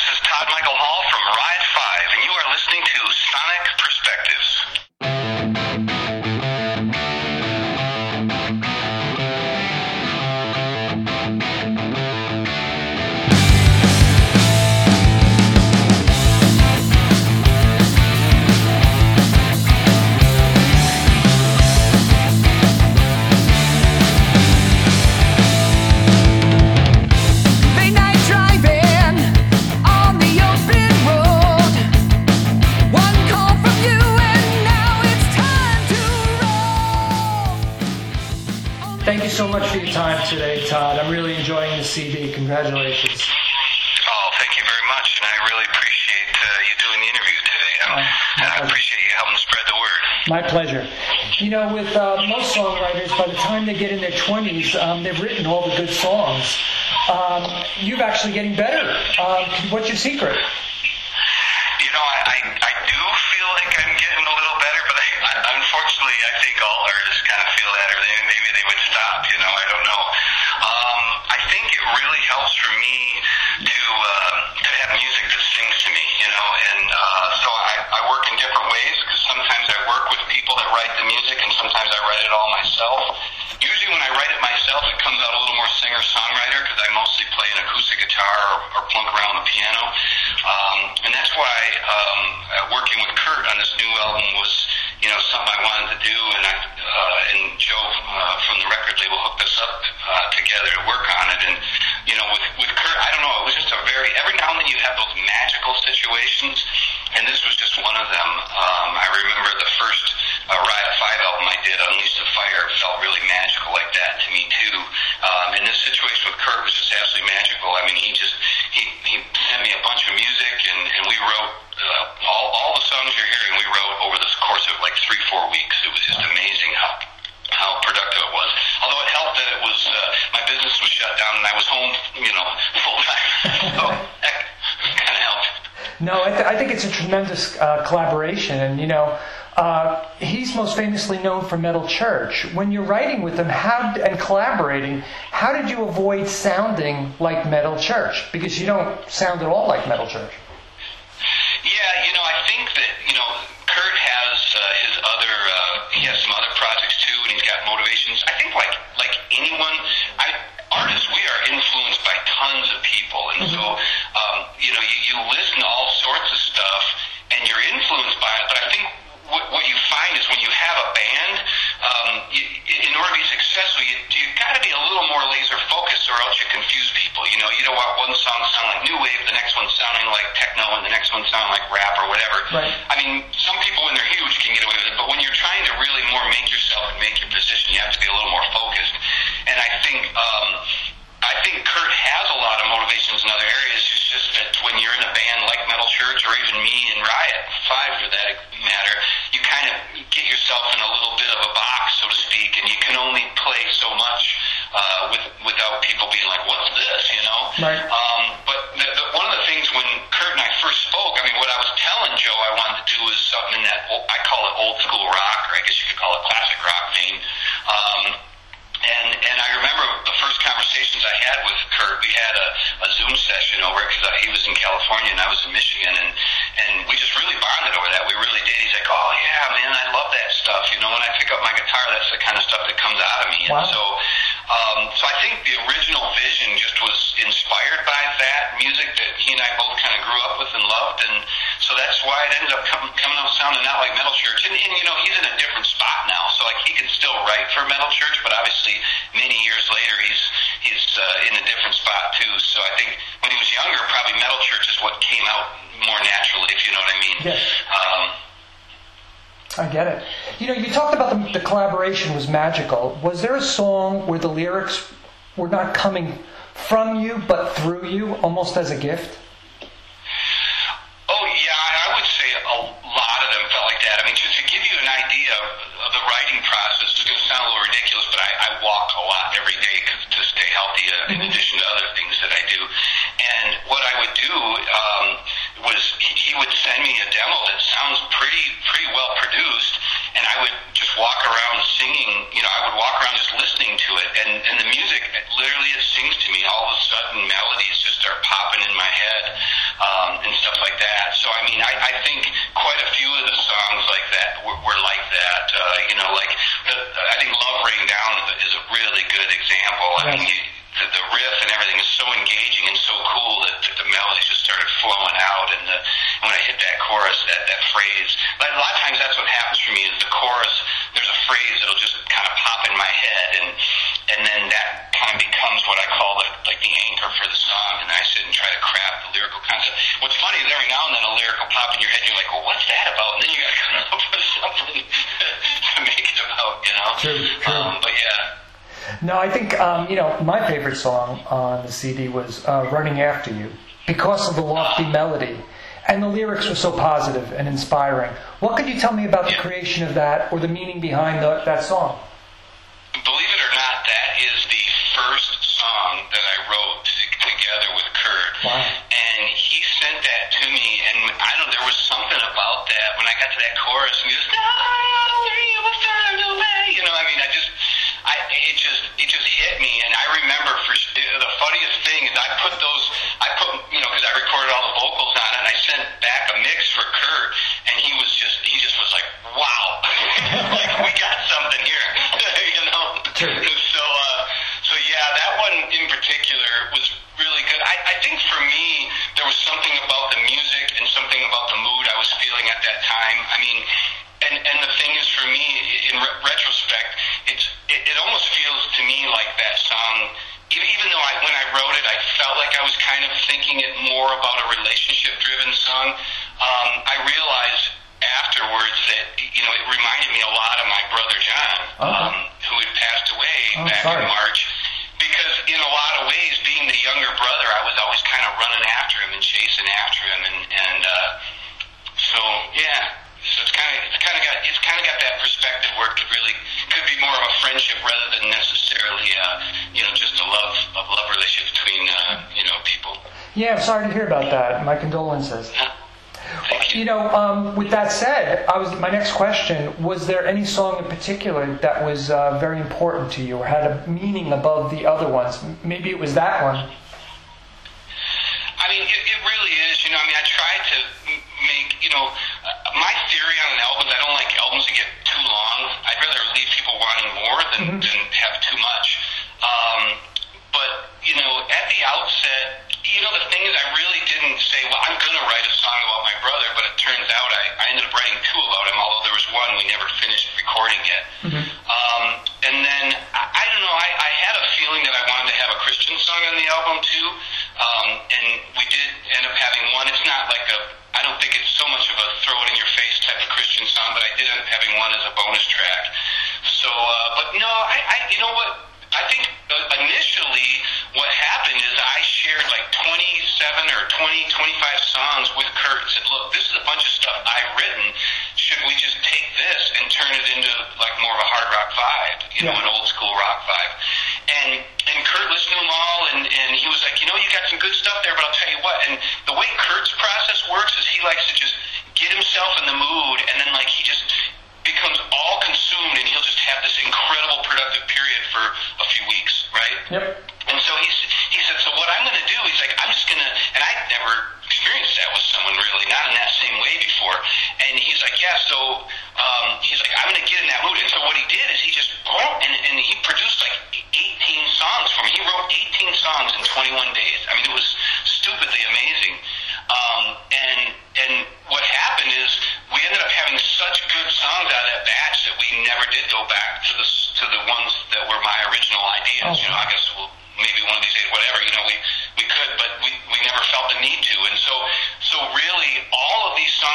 This is Todd Michael Hall from Riot 5, and you are listening to Sonic Thank you so much for your time today, Todd. I'm really enjoying the CD. Congratulations. Oh, thank you very much, and I really appreciate uh, you doing the interview today. Um, and I appreciate you helping spread the word. My pleasure. You know, with uh, most songwriters, by the time they get in their 20s, um, they've written all the good songs. Um, you're actually getting better. Um, what's your secret? You know, I, I, I do feel like I'm getting a little better, but I, I, unfortunately, I think all artists kind of feel that, or they, maybe they would stop. You know, I don't know. Um, I think it for me to uh, to have music that sings to me. You know, and uh, so I, I work in different ways because sometimes I work with people that write the music, and sometimes I write it all myself. Usually, when I write it myself, it comes out a little more singer-songwriter because I mostly play an acoustic guitar or, or plunk around the piano, um, and that's why um, working with Kurdt on this new album was, you know, something I wanted to do, and I uh, and Joe uh, from the record label hooked us up uh, together to work on it, and you know, with with Kurdt, I don't know, it was just a very every now and then you have those magical situations, and this was just one of them. Um, I remember the first uh, Riot Five album I did, Unleash the Fire, felt really magical like that to me too. Um, and this situation with Kurdt was just absolutely magical. I mean, he just he he sent me a bunch of music, and and we wrote uh, all all the songs you're hearing. We wrote over the course of like three four weeks. It was just amazing how how productive it was. Although it helped that it was uh, my business was shut down and I was home, you know, full time. so that kind of helped. No, I, th- I think it's a tremendous uh, collaboration, and you know, uh, he's most famously known for Metal Church. When you're writing with him, how and collaborating, how did you avoid sounding like Metal Church? Because you don't sound at all like Metal Church. Yeah, you know, I think that you know Kurdt has uh, his motivations. I think like like anyone, I artists we are influenced by tons of people, and so um, you know you, you listen to all sorts of stuff, and you're influenced by it. But I think what, what you find is when you have a band, um, you, in order to be successful, you you got to be a little more laser focused, or else you confuse people. You know, you don't want one song to sound like new wave, the next one sounding like techno, and the next one sounding like rap or whatever. Right. I mean, some people when they're huge can get away with it, but when you're trying to really more make yourself and make your position, you have to be a little more focused. And I think. Um, I think Kurdt has a lot of motivations in other areas. It's just that when you're in a band like Metal Church or even me and Riot Five for that matter, you kind of get yourself in a little bit of a box, so to speak, and you can only play so much uh, with without people being like, "What's this?" You know. Right. Um, but the, the, one of the things when Kurdt and I first spoke, I mean, what I was telling Joe I wanted to do was something in that old, I call it old school rock, or I guess you could call it classic rock vein. Um, and and I remember the first conversations I had with Kurdt. We had a, a Zoom session over because he was in California and I was in Michigan, and and we just really bonded over that. We really did. He's like, "Oh yeah, man, I love that stuff." You know, when I pick up my guitar, that's the kind of stuff that comes out of me. Wow. And so, um, so I think the original vision just was inspired by that music that he and I both kind of grew up with and loved, and so that's why it ended up com- coming out sounding not like Metal Church. And, and you know, he's in a different spot now, so like he can still write for Metal Church, but obviously many years later he's he's uh, in a different spot too. So I think when he was younger, probably Metal Church is what came out more naturally, if you know what I mean. Yes. Um, I get it. You know, you talked about the, the collaboration was magical. Was there a song where the lyrics were not coming from you but through you, almost as a gift? Oh yeah, I I would say a lot of them felt like that. I mean, just to give you an idea of, of the writing process, it's going to sound a little ridiculous, but I, I walk a lot every day 'cause- to stay healthy, uh, in addition to other things that I do. And what I would do um, was he, would send me a demo that sounds pretty pretty well produced, and I would just walk around singing. You know, I would walk around just listening to it, and and the music it literally it sings to me. All of a sudden, melodies just start popping in my head. Um, and stuff like that. So I mean, I, I think quite a few of the songs like that were, were like that. Uh, you know, like the, I think "Love Rain Down" is a really good example. I mean, you, the, the riff and everything is so engaging and so cool that, that the melodies just started flowing out. And the, when I hit that chorus, that that phrase, like a lot of times that's what happens for me is the chorus. There's a phrase that'll just kind of pop in my head, and and then that kind of becomes what I call the like the anchor for the song. And I sit and try to craft the lyrical concept. What's funny is every now and then a lyric will pop in your head, and you're like, well, what's that about? And then you got to come up with something to make it about, you know. True, true. Um, but. No, I think um, you know my favorite song on the CD was uh, "Running After You" because of the lofty melody, and the lyrics were so positive and inspiring. What could you tell me about the creation of that or the meaning behind the, that song? Believe it or not, that is the first song that I wrote t- together with Kurdt. Wow. And he sent that to me, and I don't know, there was something about that. When I got to that chorus, and he was, just, it just hit me. And I remember for afterwards that you know it reminded me a lot of my brother John, Okay. um, who had passed away Oh, back sorry. in March. Because in a lot of ways, being the younger brother, I was always kind of running after him and chasing after him, and and uh, so yeah. So it's kind of it's kind of got it's kind of got that perspective where it could really could be more of a friendship rather than necessarily uh, you know just a love a love relationship between uh, you know people. Yeah, I'm sorry to hear about that. My condolences. Thank you. Know, um, with that said, I was my next question: Was there any song in particular that was uh, very important to you, or had a meaning above the other ones? Maybe it was that one. I mean, it, it really is. You know, I mean, I try to make, you know, uh, my theory on an album is I don't like albums that get too long. I'd rather leave people wanting more than, than have too much. Um, but, you know, at the outset, you know, the thing is, I really didn't say, well, I'm going to write a song about my brother, but it turns out I, I ended up writing two about him, although there was one we never finished recording yet. Um, and then, I, I don't know, I, I had a feeling that I wanted to have a Christian song on the album too. Um, and we did end up having one. It's not like a, I don't think it's so much of a throw it in your face type of Christian song, but I did end up having one as a bonus track. So, uh, but no, I, I, you know what? I think uh, initially what happened is I shared like 27 or 20, 25 songs with Kurdt and said, look, this is a bunch of stuff I've written. Should we just take this and turn it into like more of a hard rock vibe, you know, an old school rock vibe? And, and Kurdt listened to them all and, and he was like, you know, you got some good stuff there, but I'll tell you what. And the way Kurdt's process works is he likes to just get himself in the mood and then like he just becomes all consumed and he'll just have this incredible productive period for a few weeks, right? Yep. I'm just going to, and I'd never experienced that with someone really, not in that same way before. And he's like, yeah, so, um, he's like, I'm going to get in that mood. And so what he did is he just, and, and he produced like 18 songs for me. He wrote 18 songs in 21 days. I mean, it was stupidly amazing. Um, and, and what happened is we ended up having such good songs out of that batch that we never did go back to the, to the ones that were my original ideas. Oh. You know, I guess we'll, maybe one of these days, whatever, you know, we,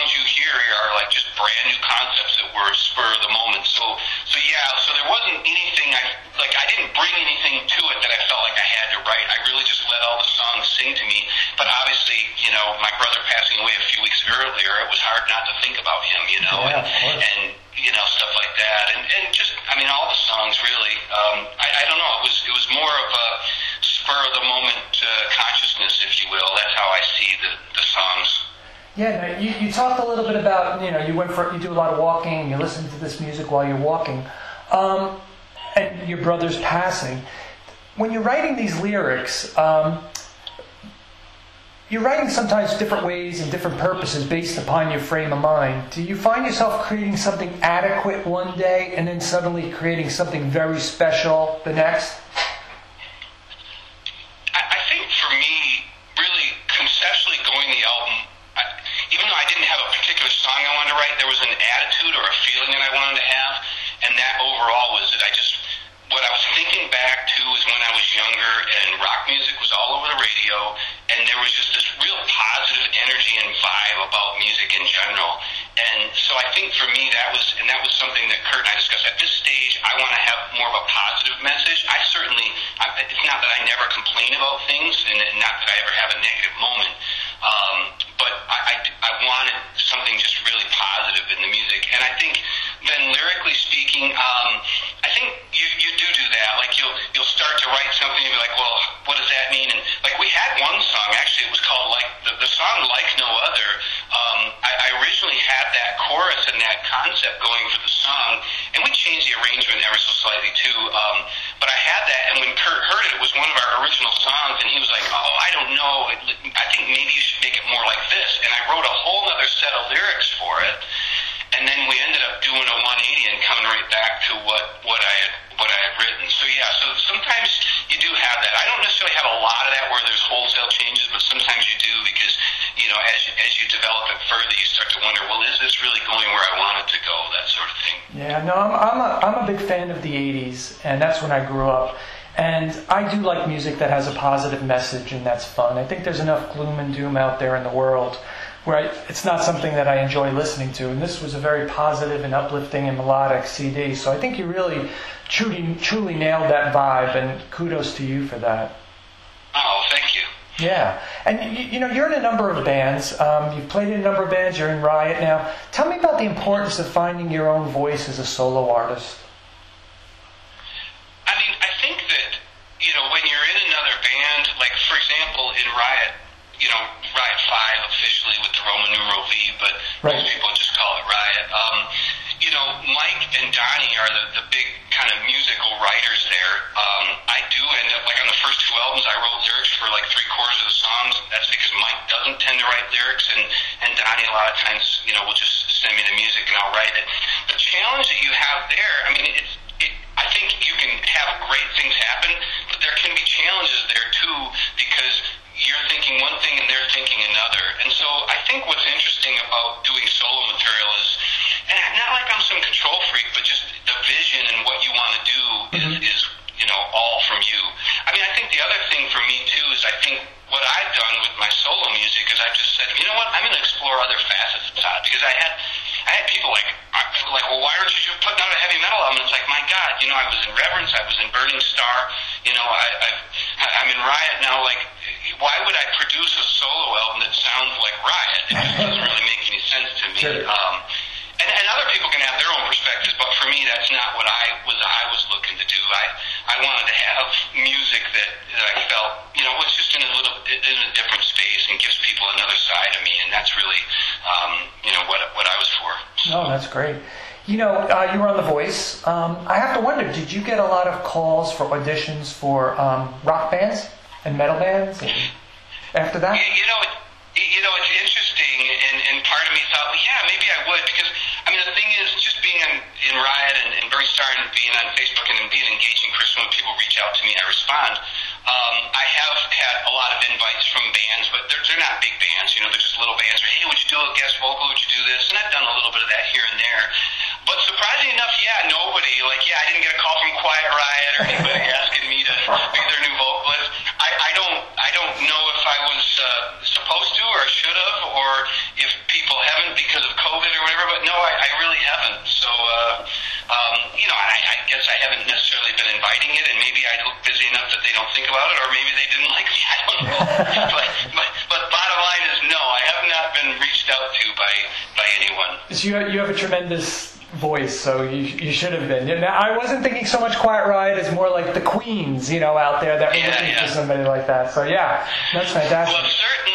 all of these songs you hear are like just brand new concepts that were spur of the moment. So, so yeah, so there wasn't anything I, like, I didn't bring anything to it that I felt like I had to write. I really just let all the songs sing to me. But obviously, you know, my brother passing away a few weeks earlier, it was hard not to think about him, you know, Yeah, and, and, you know, stuff like that. And, and just, I mean, all the songs really, um, I, I don't know, it was, it was more of a spur of the moment uh, consciousness, if you will. That's how I see the, the songs. Yeah, you, you talked a little bit about you know you went for you do a lot of walking, you listen to this music while you're walking, um, and your brother's passing. When you're writing these lyrics, um, you're writing sometimes different ways and different purposes based upon your frame of mind. Do you find yourself creating something adequate one day and then suddenly creating something very special the next? I, I think for me, really conceptually going the album, I, even though I didn't have a particular song I wanted to write, there was an attitude or a feeling that I wanted to have, and that overall was that I just what I was thinking back to is when I was younger and rock music was all over the radio and there was just this real positive energy and vibe about music in general. And so I think for me that was and that was something that Kurdt and I discussed. At this stage I want to have more of a positive message. I certainly it's not that I never complain about things and not that I ever have a negative moment. Um, but I, I, I wanted something just really positive in the music. And I think then lyrically speaking, um, I think you, you do do that. Like you'll you'll start to write something and be like, well, what does that mean? And like we had one song actually, it was called like the, the song like no other. Um, I, I originally had that chorus and that concept going for the song, and we changed the arrangement ever so slightly too. Um, one of our original songs, and he was like, oh, I don't know, I think maybe you should make it more like this. And I wrote a whole other set of lyrics for it and then we ended up doing a 180 and coming right back to what what I had what I had written. So yeah, so sometimes you do have that. I don't necessarily have a lot of that where there's wholesale changes, but sometimes you do because you know as as you develop it further, you start to wonder, well, is this really going where I want it to go? That sort of thing. Yeah, no, I'm I'm a, I'm a big fan of the 80s, and that's when I grew up. And I do like music that has a positive message, and that's fun. I think there's enough gloom and doom out there in the world where I, it's not something that I enjoy listening to. And this was a very positive and uplifting and melodic CD. So I think you really truly, truly nailed that vibe, and kudos to you for that. Oh, thank you. Yeah, and you, you know you're in a number of bands. Um, you've played in a number of bands. You're in Riot now. Tell me about the importance of finding your own voice as a solo artist. I mean, I think that you know when you're in another band, like for example in Riot, you know Riot Five officially with the Roman numeral V, but Right. most people just call it Riot. Um, you know, Mike and Donnie are the, the big kind of musical writers there. Um, I do end up like on the first two albums, I wrote lyrics for like three quarters of the songs. That's because Mike doesn't tend to write lyrics, and and Donnie a lot of times, you know, will just send me the music and I'll write it. The challenge that you have there, I mean, it's it, I think you can have great things happen, but there can be challenges there too because you're thinking one thing and they're thinking another. And so I think what's interesting about doing solo material is, and not like I'm some control freak, but just the vision and what you want to do is, mm-hmm. is you know all from you. I mean, I think the other thing for me too is I think what I've done with my solo music is I've just said, you know what, I'm going to explore other facets of Todd because I had I had people like like, well, why aren't you just putting out a heavy metal album? It's like, my God, you know, I was in Reverence, I was in Burning Starr, you know, I, I've I'm in Riot now. Like, why would I produce a solo album that sounds like Riot? It just doesn't really make any sense to me. Sure. Um, and, and other people can have their own perspectives, but for me, that's not what I was. I was looking to do. I I wanted to have music that, that I felt, you know, was just in a little in a different space and gives people another side of me, and that's really, um, you know, what what I was for. No, that's great. You know, uh, you were on The Voice. Um, I have to wonder, did you get a lot of calls for auditions for um, rock bands and metal bands and after that? You, you know, it, you know, it's interesting, and, and part of me thought, well, yeah, maybe I would, because just being in, in Riot and, and Burning Starr and being on Facebook and being engaging Christian when people reach out to me, I respond. Um, I have had a lot of invites from bands, but they're, they're not big bands. You know, they're just little bands. Or, hey, would you do a guest vocal? Would you do this? And I've done a little bit of that here and there. But surprisingly enough, yeah, nobody. Like, yeah, I didn't get a call from Quiet Riot or anybody asking me to be their new vocalist. I, I don't, I don't know if I was uh, supposed to or if people haven't because of COVID or whatever. But no, I, I really haven't. So, uh, um, you know, I, I guess I haven't necessarily been inviting it, and maybe I look busy enough that they don't think about it, or maybe they didn't like me. I don't know. but, but, but bottom line is, no, I have not been reached out to by by anyone. So you, you have a tremendous voice, so you, you should have been. Now, I wasn't thinking so much Quiet Riot as more like the Queens, you know, out there that were Yeah, looking yeah. for somebody like that. So yeah, that's fantastic. Well, certainly, certainly,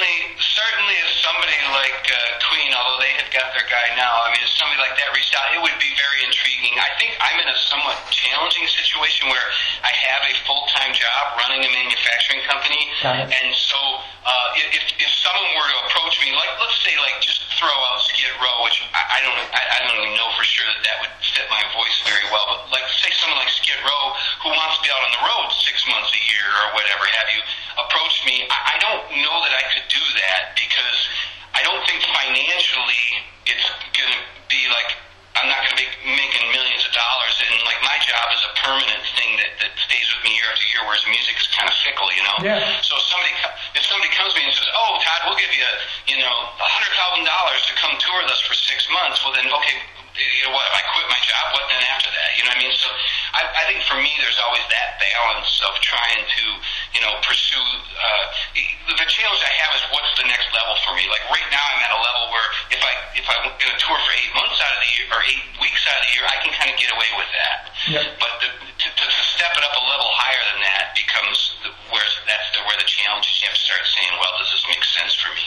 somebody like that reached out, it would be very intriguing. I think I'm in a somewhat challenging situation where I have a full-time job running a manufacturing company, and so uh, if, if if someone were to approach me, like let's say like just throw out Skid Row, which I, I don't I, I don't even know for sure that that would fit my voice very well, but like say someone like Skid Row who wants to be out on the road six months a year or whatever have you approach me, I, I don't know that I could do that because I don't think financially it's going to be like I'm not going to be making millions of dollars, and like my job is a permanent thing that, that stays with me year after year, whereas music is kind of fickle, you know. Yeah. So if somebody if somebody comes to me and says, "Oh, Todd, we'll give you you know a hundred thousand dollars to come tour with us for six months," well then okay, you know what? If I quit my job, what then after that? You know what I mean? So I, I think for me, there's always that balance of trying to you know pursue. Uh, the challenge I have is what's the next level for me. Like right now, I'm at a level where if I if I'm going to tour for eight months out of the year or eight weeks out of the year, I can kind of get away with that. Yep. But the, to, to, step it up a level higher than that becomes the, where that's where the challenge is. You have to start saying, well, does this make sense for me?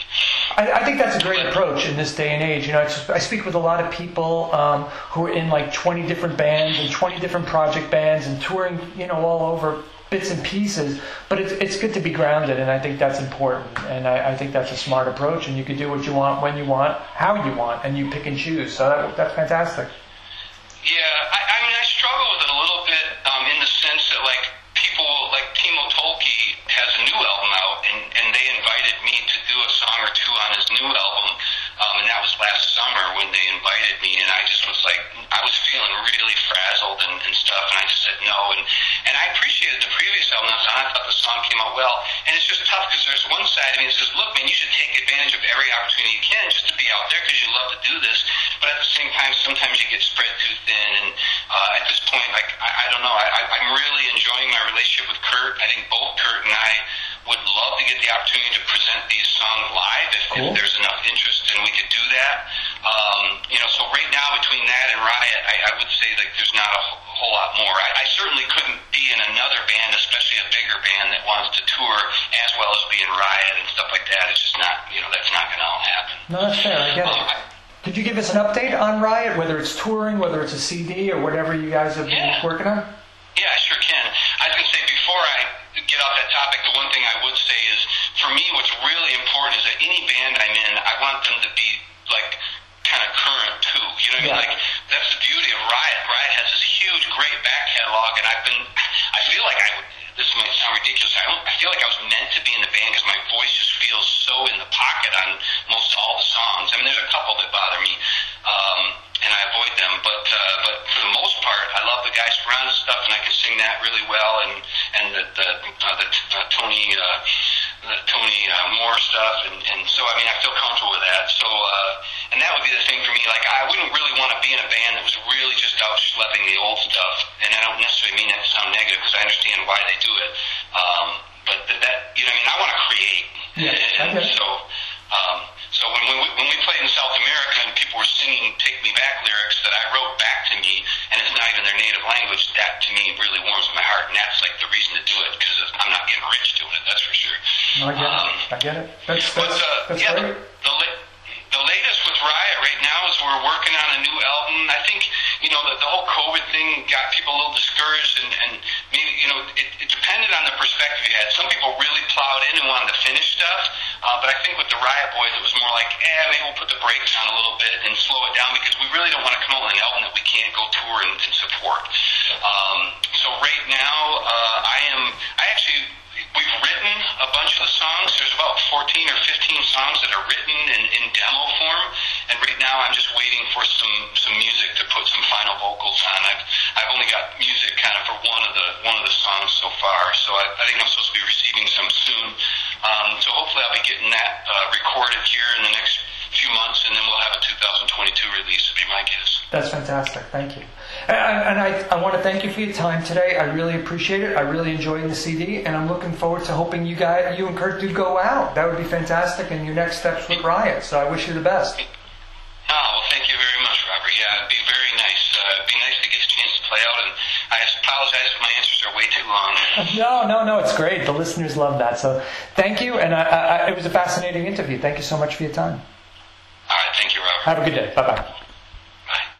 I, I think that's a great approach in this day and age. You know, it's, I speak with a lot of people um, who are in like 20 different bands and 20 different project bands and touring, you know, all over bits and pieces. But it's, it's good to be grounded, and I think that's important. And I, I think that's a smart approach. And you can do what you want, when you want, how you want, and you pick and choose. So that, that's fantastic. Yeah, I, I I struggle with it a little bit um, in the sense that, like, people, like Timo Tolkki has a new album out, and, and they invited me to do a song or two on his new album, um, and that was last summer when they invited me, and I just was like, I was feeling really frazzled and, and stuff, and I just said no, and and I appreciated the previous album, and I thought the song came out well, and it's just tough because there's one side of me that says, look, man, you should take advantage of every opportunity you can just to be out there because you love to do this, but at the same time, sometimes you get spread too thin, and uh, at this point, like, I, I don't know, I, I, I'm really enjoying my relationship with Kurdt. I think both Kurdt and I would love to get the opportunity to present these songs live if, Cool. if there's enough interest and we could do that. Um, you know, so right now between that and Riot, I, I would say that there's not a whole lot more. I, I certainly couldn't be in another band, especially a bigger band that wants to tour as well as be in Riot and stuff like that. It's just not, you know, that's not going to all happen. No, that's fair. I get Um, it. I, Could you give us an update on Riot, whether it's touring, whether it's a CD, or whatever you guys have been Yeah. working on? Yeah, I sure can. I was going to say, before I get off that topic, the one thing I would say is, for me, what's really important is that any band I'm in, I want them to be, like, kind of current, too. You know what I mean? Yeah. Like, that's the beauty of Riot. Riot has this huge, great back catalog, and I've been, I feel like I would, this might sound ridiculous, I, don't, I feel like I was meant to be in the band because my voice just feels so in the pocket on most all the songs. I mean, there's a couple that bother me, um, and I avoid them, but uh, but for the most part, I love the Guy Speranza stuff, and I can sing that really well, and and the the, uh, the uh, Tony uh, the Tony uh, Moore stuff, and and so I mean, I feel comfortable with that. So uh, and that would be the thing for me. Like I wouldn't really want to be in a band that was really just out schlepping the old stuff, and I don't necessarily mean that to sound negative because I understand why they do it. Um, but that, that you know, I mean, I want to create, Yeah, and okay. so. Um, so when, we, when we played in South America and were singing "Take Me Back" lyrics that I wrote back to me, and it's not even their native language, that to me really warms my heart, and that's like the reason to do it because I'm not getting rich doing it. That's for sure. No, I get Um, it. I get it. That's but uh, that's yeah, great. the, the, the latest with Riot right now is we're working on a new album. I think you know the, the whole COVID thing got people a little discouraged, and, and maybe you know it, it depended on the perspective you had. Some people really plowed in and wanted to finish stuff, uh, but I think with the Riot Boys it was more like, eh, maybe we'll put the brakes on a little bit and slow it down because we really don't want to come out with an album that we can't go tour and, and support. Um, so right now, uh, I am I actually we've written a bunch of the songs. There's about 14 or 15 songs that are written in, in demo form, and right now I'm just waiting for some some music to put some final vocals on. I've I've only got music kind of for one of the one of the songs so far, so I, I think I'm supposed to be receiving some soon. Um, so hopefully I'll be getting that uh, recorded here in the next few months, and then we'll have a 2022 release. Would be my guess. That's fantastic. Thank you. And, and I, I want to thank you for your time today. I really appreciate it. I really enjoyed the CD, and I'm looking forward to hoping you guys, you and Kurdt, do go out. That would be fantastic, and your next steps with Riot. So I wish you the best. Oh, well, thank you very much, Robert. Yeah, it'd be very nice. Uh, it'd be nice to get a chance to play out, and I apologize if my answers are way too long. No, no, no. It's great. The listeners love that. So thank you, and I, I, it was a fascinating interview. Thank you so much for your time. All right, thank you, Robert. Have a good day. Bye bye.